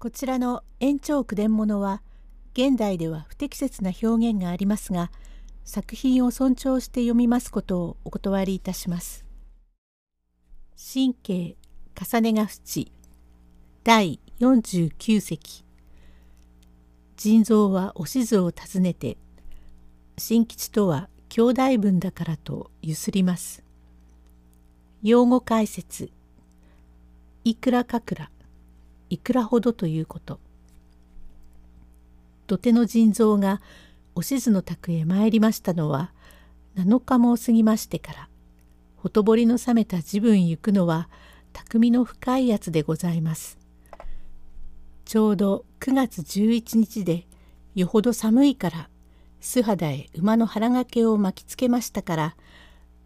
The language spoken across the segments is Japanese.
こちらの延長句伝物は現代では不適切な表現がありますが作品を尊重して読みますことをお断りいたします。神経重ねが淵第49席腎臓はおしずを訪ねて新吉とは兄弟分だからとゆすります。用語解説いくらかくらいくらほどということ。土手の腎臓がおしずの宅へ参りましたのは7日も過ぎましてからほとぼりの冷めた自分行くのは匠の深いやつでございます。ちょうど9月11日でよほど寒いから素肌へ馬の腹掛けを巻きつけましたから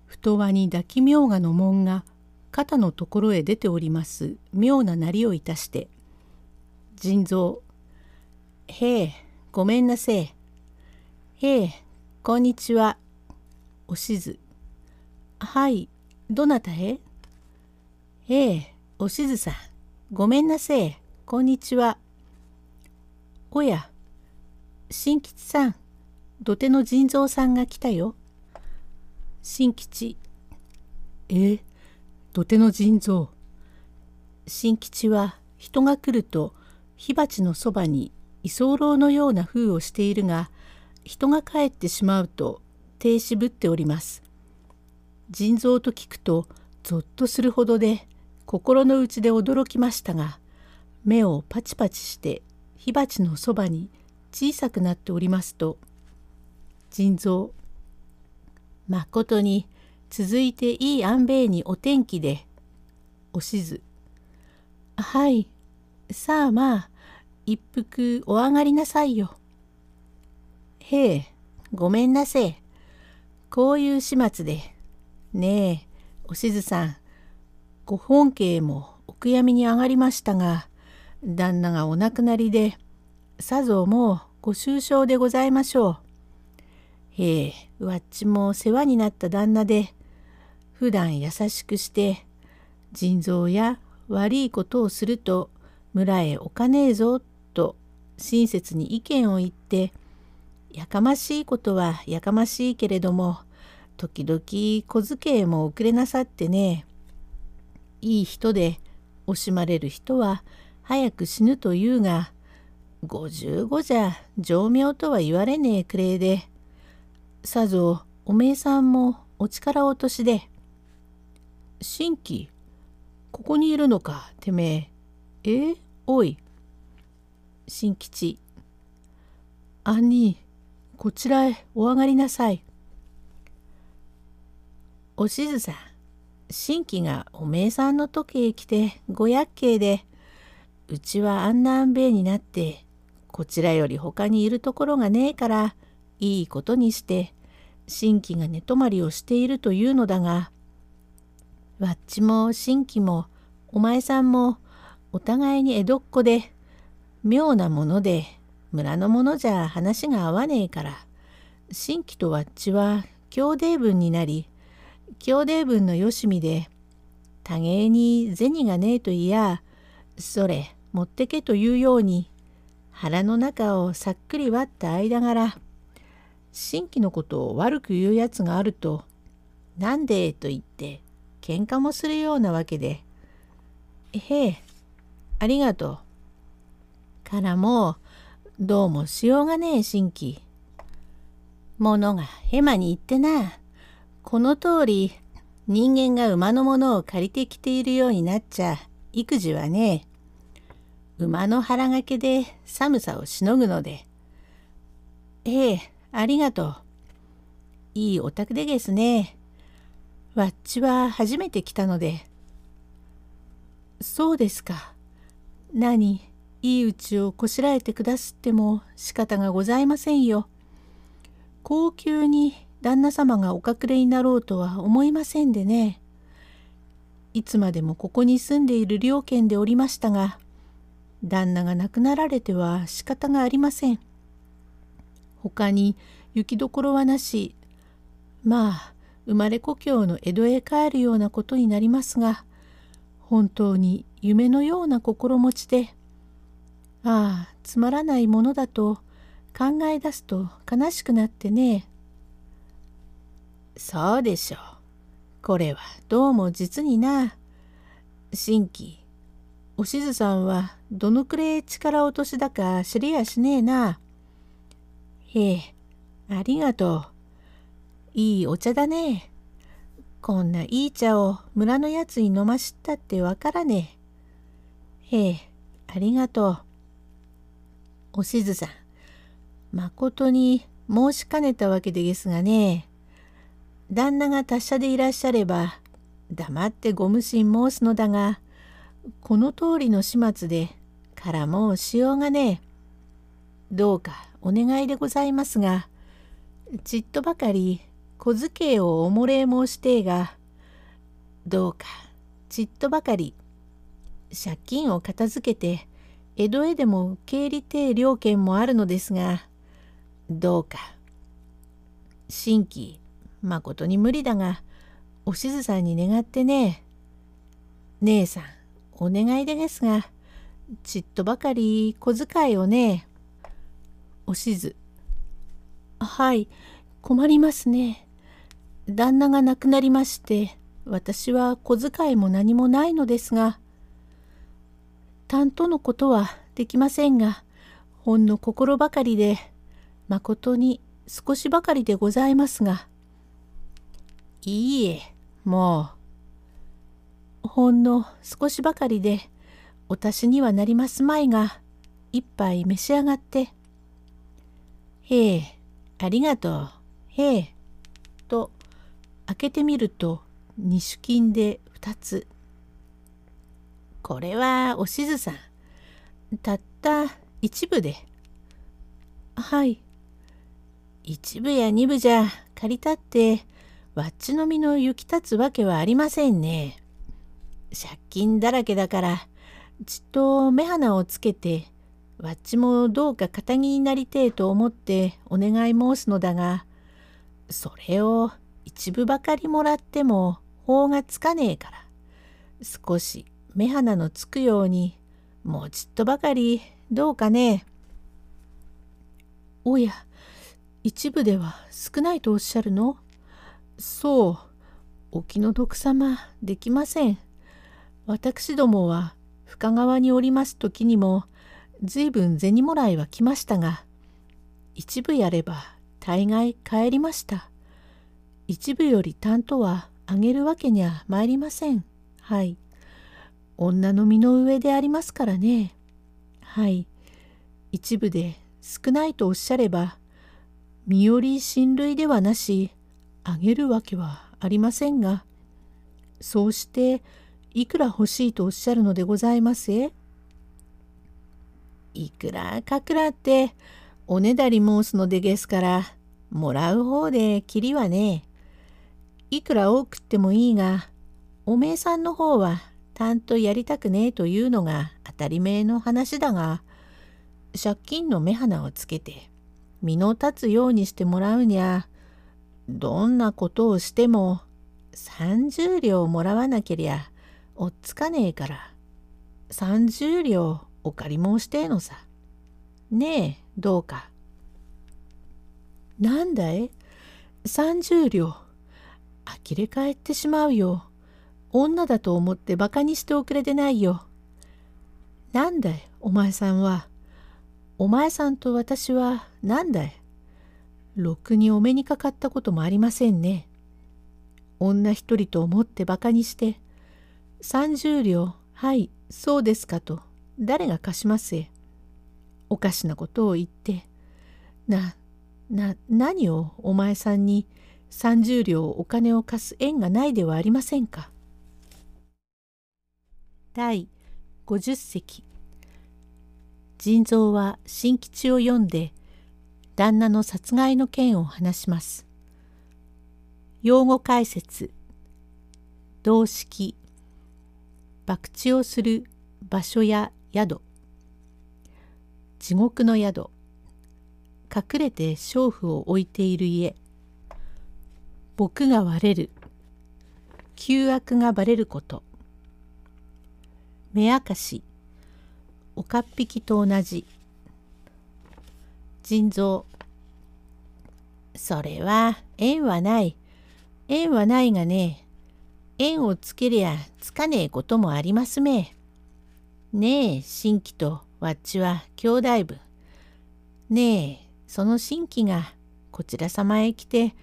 太輪に抱き明賀の門が肩のところへ出ております。妙ななりをいたして「腎臓。へえごめんなせえ。へえこんにちは。おしず。はいどなたへ？ええおしずさん。ごめんなせえ。こんにちは。おや新吉さん。土手の腎臓さんが来たよ。新吉。え？土手の腎臓。新吉は人が来ると火鉢のそばに居候のような風をしているが人が帰ってしまうと停止ぶっております。腎臓と聞くとぞっとするほどで心の内で驚きましたが目をパチパチして火鉢のそばに小さくなっておりますと腎臓まことに続いていい安兵衛にお天気で。おしず。はい。さあまあ一服お上がりなさいよ。へえごめんなせ。えこういう始末で。ねえおしずさん。ご本家もお悔やみに上がりましたが旦那がお亡くなりでさぞもうご愁傷でございましょう。へえ、わっちも世話になった旦那で、普段優しくして、腎臓や悪いことをすると村へ置かねえぞと親切に意見を言って、やかましいことはやかましいけれども、時々小遣いも遅れなさってね。いい人で惜しまれる人は早く死ぬというが、55じゃ情妙とは言われねえくれいで、さぞおめえさんもお力落としで。新規、ここにいるのか、てめえ。え？ー、おい。新吉。兄、こちらへお上がりなさい。おしずさん、新規がおめえさんの時へ来てご厄介で、うちはあんな安兵衛になって、こちらより他にいるところがねえから、いいことにして新規が寝泊まりをしているというのだがわっちも新規もお前さんもお互いに江戸っ子で妙なもので村の者じゃ話が合わねえから新規とわっちは兄弟分になり兄弟分のよしみで多芸に銭がねえといやそれ持ってけというように腹の中をさっくり割った間柄新規のことを悪く言うやつがあると「なんで?」と言って喧嘩もするようなわけで「へえありがとう」からもどうもしようがねえ新規。ものがヘマに言ってなこの通り人間が馬のものを借りてきているようになっちゃ育児はね馬の腹掛けで寒さをしのぐので。ええありがとう。いいお宅でですね。わっちは初めて来たので。そうですか。何、いいうちをこしらえてくだすっても仕方がございませんよ。高級に旦那様がお隠れになろうとは思いませんでね。いつまでもここに住んでいる両家でおりましたが、旦那が亡くなられては仕方がありません。他に行きどころはなしまあ生まれ故郷の江戸へ帰るようなことになりますが本当に夢のような心持ちでああつまらないものだと考え出すと悲しくなってね。そうでしょう。これはどうも実にな。新規、おしずさんはどのくれ力落としだか知りやしねえな。へえ、ありがとう。いいお茶だね。こんないい茶を村のやつに飲ましったってわからねえ。へえ、ありがとう。おしずさん、まことに申しかねたわけでげすがね、旦那が達者でいらっしゃれば、黙ってご無心申すのだが、この通りの始末で、からもうしようがねえ。どうかお願いでございますが、ちっとばかり小机をおもれ申してが、どうかちっとばかり借金を片付けて江戸へでも経理定料券もあるのですがどうか新規まことに無理だがおしずさんに願ってね姉さんお願いでですがちっとばかり小遣いをねおしずはい困りますね。旦那が亡くなりまして私は小遣いも何もないのですが担当のことはできませんが、ほんの心ばかりで、まことに少しばかりでございますが。いいえ、もう。ほんの少しばかりで、お達しにはなりますまいが、一杯召し上がって。へえ、ありがとう。へえ。と、開けてみると、二種金で二つ。これはおしずさん。たった一部で。はい。一部や二部じゃ借りたってわっちの実の行き立つわけはありませんね。借金だらけだからちっと目鼻をつけてわっちもどうか堅気になりてえと思ってお願い申すのだがそれを一部ばかりもらっても法がつかねえから少し目鼻のつくようにもうちっとばかりどうかね。おや一部では少ないとおっしゃるの？そうお気の毒様できません。私どもは深川におります時にも随分銭もらいは来ましたが一部やれば大概帰りました。一部より担当はあげるわけには参りません。はい。女の身の上でありますからね。はい。一部で少ないとおっしゃれば、身寄り親類ではなし、あげるわけはありませんが、そうしていくら欲しいとおっしゃるのでございます？えいくらかくらっておねだり申すのでですから、もらう方できりはねいくら多くってもいいが、おめえさんの方はたんとやりたくねえというのが当たり前の話だが、借金の目鼻をつけて身の立つようにしてもらうにゃ、どんなことをしても30両もらわなけりゃおっつかねえから、30両お借り申してえのさ。ねえ、どうか。なんだい ?30 両。呆れ返ってしまうよ。女だと思ってバカにしておくれてないよ。なんだい、お前さんは。お前さんと私はなんだい。ろくにお目にかかったこともありませんね。女一人と思ってバカにして、30両、はい、そうですかと、誰が貸しますえ。おかしなことを言って、な、な、何をお前さんに30両お金を貸す縁がないではありませんか？第50席。腎臓は新吉を読んで旦那の殺害の件を話します。用語解説。動式。博打をする場所や宿。地獄の宿。隠れて娼婦を置いている家。僕が割れる旧悪がばれること目明かし岡っ引きと同じ。腎臓。それは縁はない。縁はないがね、縁をつけりゃつかねえこともありますめ。ねえ、新規とわっちは兄弟分。ねえ、その新規がこちら様へ来て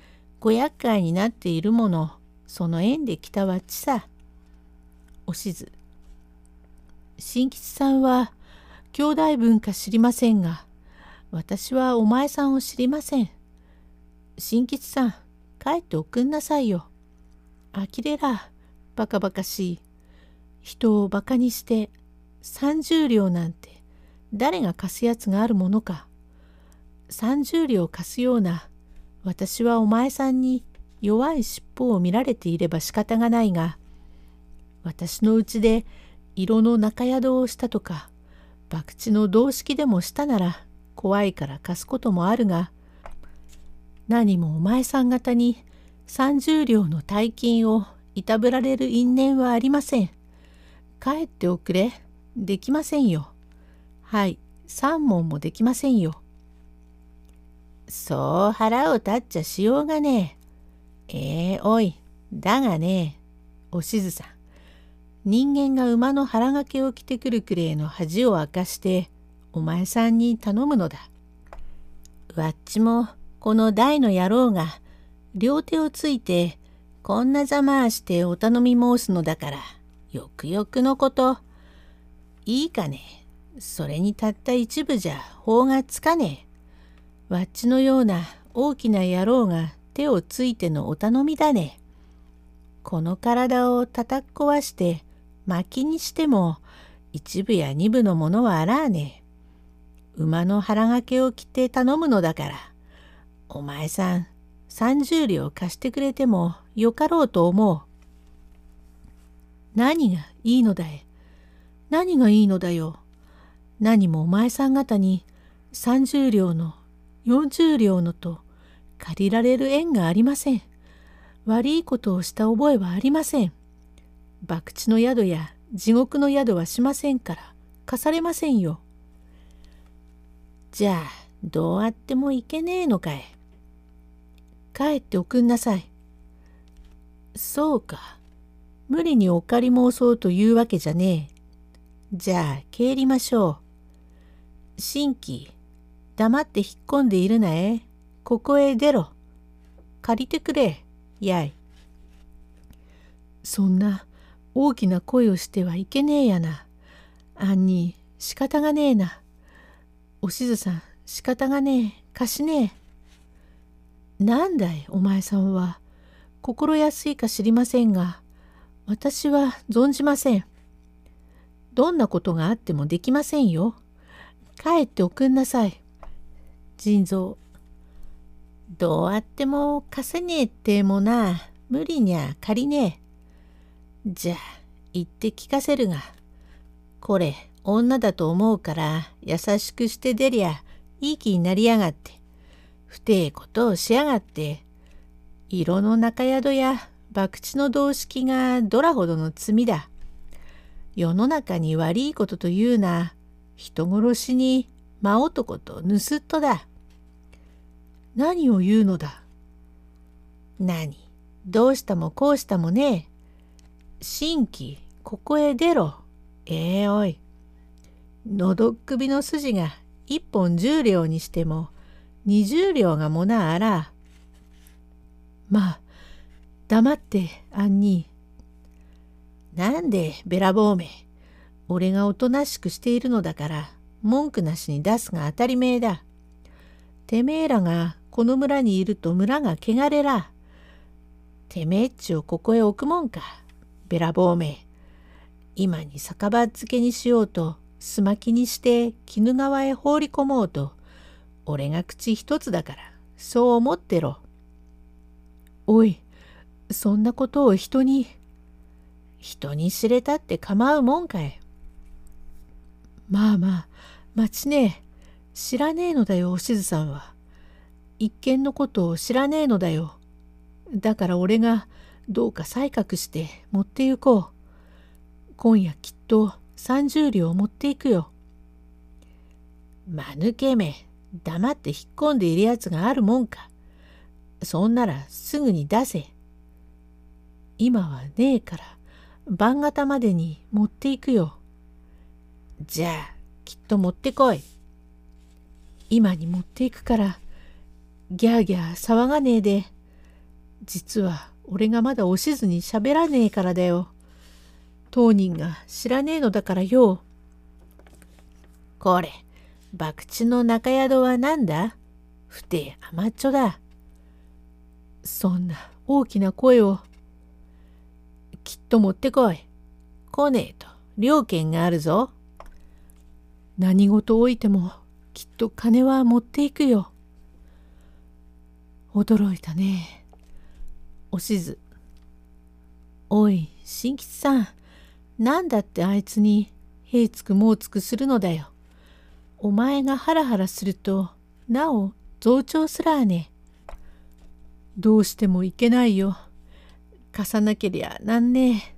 ご厄介になっているもの、その縁で来たわちさ。おしず。新吉さんは兄弟分か知りませんが、私はお前さんを知りません。新吉さん、帰っておくんなさいよ。あきれら、バカバカしい。人をバカにして30両なんて誰が貸すやつがあるものか。30両貸すような私はお前さんに弱い尻尾を見られていれば仕方がないが、私のうちで色の中宿をしたとか、博打の同式でもしたなら怖いから貸すこともあるが、何もお前さん方に30両の大金をいたぶられる因縁はありません。帰っておくれ。できませんよ。はい、三問もできませんよ。そう腹を立っちゃしようがねえ。ええー、おい、だがねおしずさん。人間が馬の腹掛けを着てくるくれいの恥を明かしてお前さんに頼むのだ。わっちもこの大の野郎が両手をついてこんなざまあしてお頼み申すのだからよくよくのこといいかねそれにたった一部じゃ法がつかねえわっちのような大きな野郎が手をついてのお頼みだねこの体を叩っ壊して薪にしても一部や二部のものはあらあね馬の腹掛けを着て頼むのだからお前さん30両貸してくれてもよかろうと思う。何がいいのだい？何がいいのだよ。何もお前さん方に30両の40両のと借りられる縁がありません。悪いことをした覚えはありません。博打の宿や地獄の宿はしませんから貸されませんよ。じゃあどうあってもいけねえのかい。帰っておくんなさい。そうか。無理にお借り申そうというわけじゃねえ。じゃあ、帰りましょう。新規、黙って引っ込んでいるなえ。ここへ出ろ。借りてくれ、やい。そんな大きな声をしてはいけねえやな。あんに仕方がねえな。おしずさん仕方がねえ。貸しねえ。なんだいお前さんは心安いか知りませんが私は存じません。どんなことがあってもできませんよ。帰っておくんなさい。腎臓。どうあっても貸せねえってもな、無理にゃ借りねえ。じゃあ、言って聞かせるが、これ、女だと思うから優しくして出りゃいい気になりやがって。不定ことをしやがって、色の中宿や博打の同式がどらほどの罪だ。世の中に悪いことというな、人殺しに真男と盗っ人だ。何を言うのだ？何、どうしたもこうしたもね。新規、ここへ出ろ。ええー、おい。のどっ首の筋が一本十両にしても20両がもなあら。まあ、黙って、あんに。なんで、べらぼうめ。俺がおとなしくしているのだから、文句なしに出すが当たり前だ。てめえらがこの村にいると村が汚れら。てめえっちをここへ置くもんか。べらぼうめ。今に酒場漬けにしようと、すまきにして鬼怒川へ放り込もうと、俺が口一つだからそう思ってろ。おいそんなことを人に人に知れたって構うもんかい。まあまあ待ちねえ知らねえのだよおしずさんは。一見のことを知らねえのだよ。だから俺がどうか採覚して持って行こう。今夜きっと30両持っていくよ。間抜けめ黙って引っ込んでいるやつがあるもんか。そんならすぐに出せ。今はねえから晩方までに持っていくよ。じゃあきっと持ってこい。今に持っていくからギャーギャー騒がねえで。実は俺がまだおしずに喋らねえからだよ。当人が知らねえのだからよ。これ、博打の中宿は何だ？不定甘っちょだ。そんな大きな声を。きっと持ってこい。来ねえと料金があるぞ。何事おいてもきっと金は持っていくよ。驚いたね。おしず。おい、新吉さん。なんだってあいつに、へいつくもうつくするのだよ。お前がハラハラすると、なお増長すらあね。どうしてもいけないよ。貸さなけりゃなんねえ。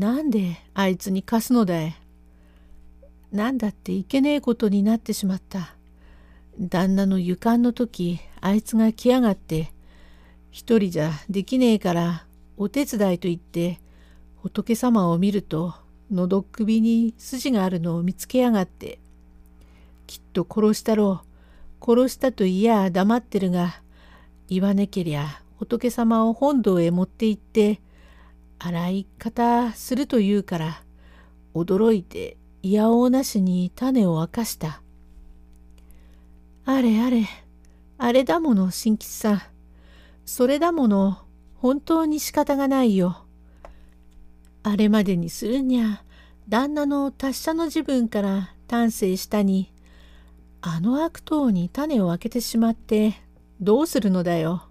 なんであいつに貸すのだい。なんだっていけねえことになってしまった。旦那の湯管の時あいつが来やがって一人じゃできねえからお手伝いと言って仏様を見ると喉首に筋があるのを見つけやがってきっと殺したろう殺したと言や黙ってるが言わねけりゃ仏様を本堂へ持って行って洗い方すると言うから驚いていやおうなしに種を明かした。あれあれ、あれだもの、新吉さん。それだもの、本当に仕方がないよ。あれまでにするにゃ、旦那の達者の自分から丹精したに、あの悪党に種を開けてしまって、どうするのだよ。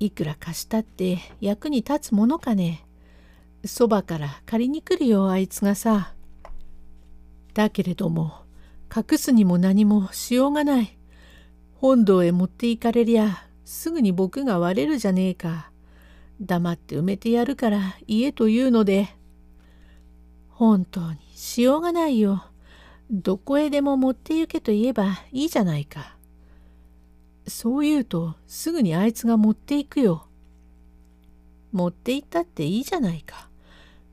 いくら貸したって役に立つものかね。そばから借りに来るよ、あいつがさ。だけれども、隠すにも何もしようがない。本堂へ持って行かれりゃすぐに僕が割れるじゃねえか。黙って埋めてやるから家というので。本当にしようがないよ。どこへでも持って行けと言えばいいじゃないか。そう言うとすぐにあいつが持っていくよ。持って行ったっていいじゃないか。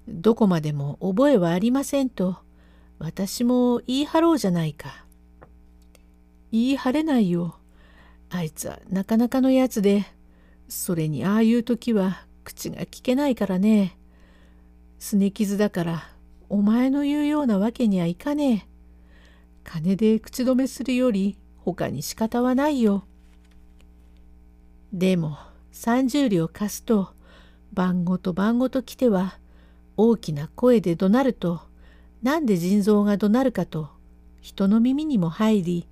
どこまでも覚えはありませんと私も言い張ろうじゃないか。言い張れないよ。あいつはなかなかのやつで、それにああいう時は口が聞けないからね。すね傷だからお前の言うようなわけにはいかねえ。金で口止めするより他に仕方はないよ。でも30両貸すと番ごと番ごと来ては大きな声で怒鳴るとなんで腎臓が怒鳴るかと人の耳にも入り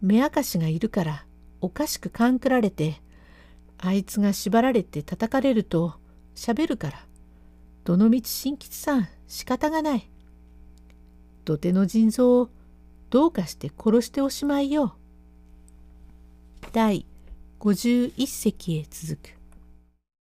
目明かしがいるからおかしく勘くられてあいつが縛られて叩かれると喋るからどのみち新吉さん仕方がない。土手の腎臓をどうかして殺しておしまいよ。第51隻へ続く。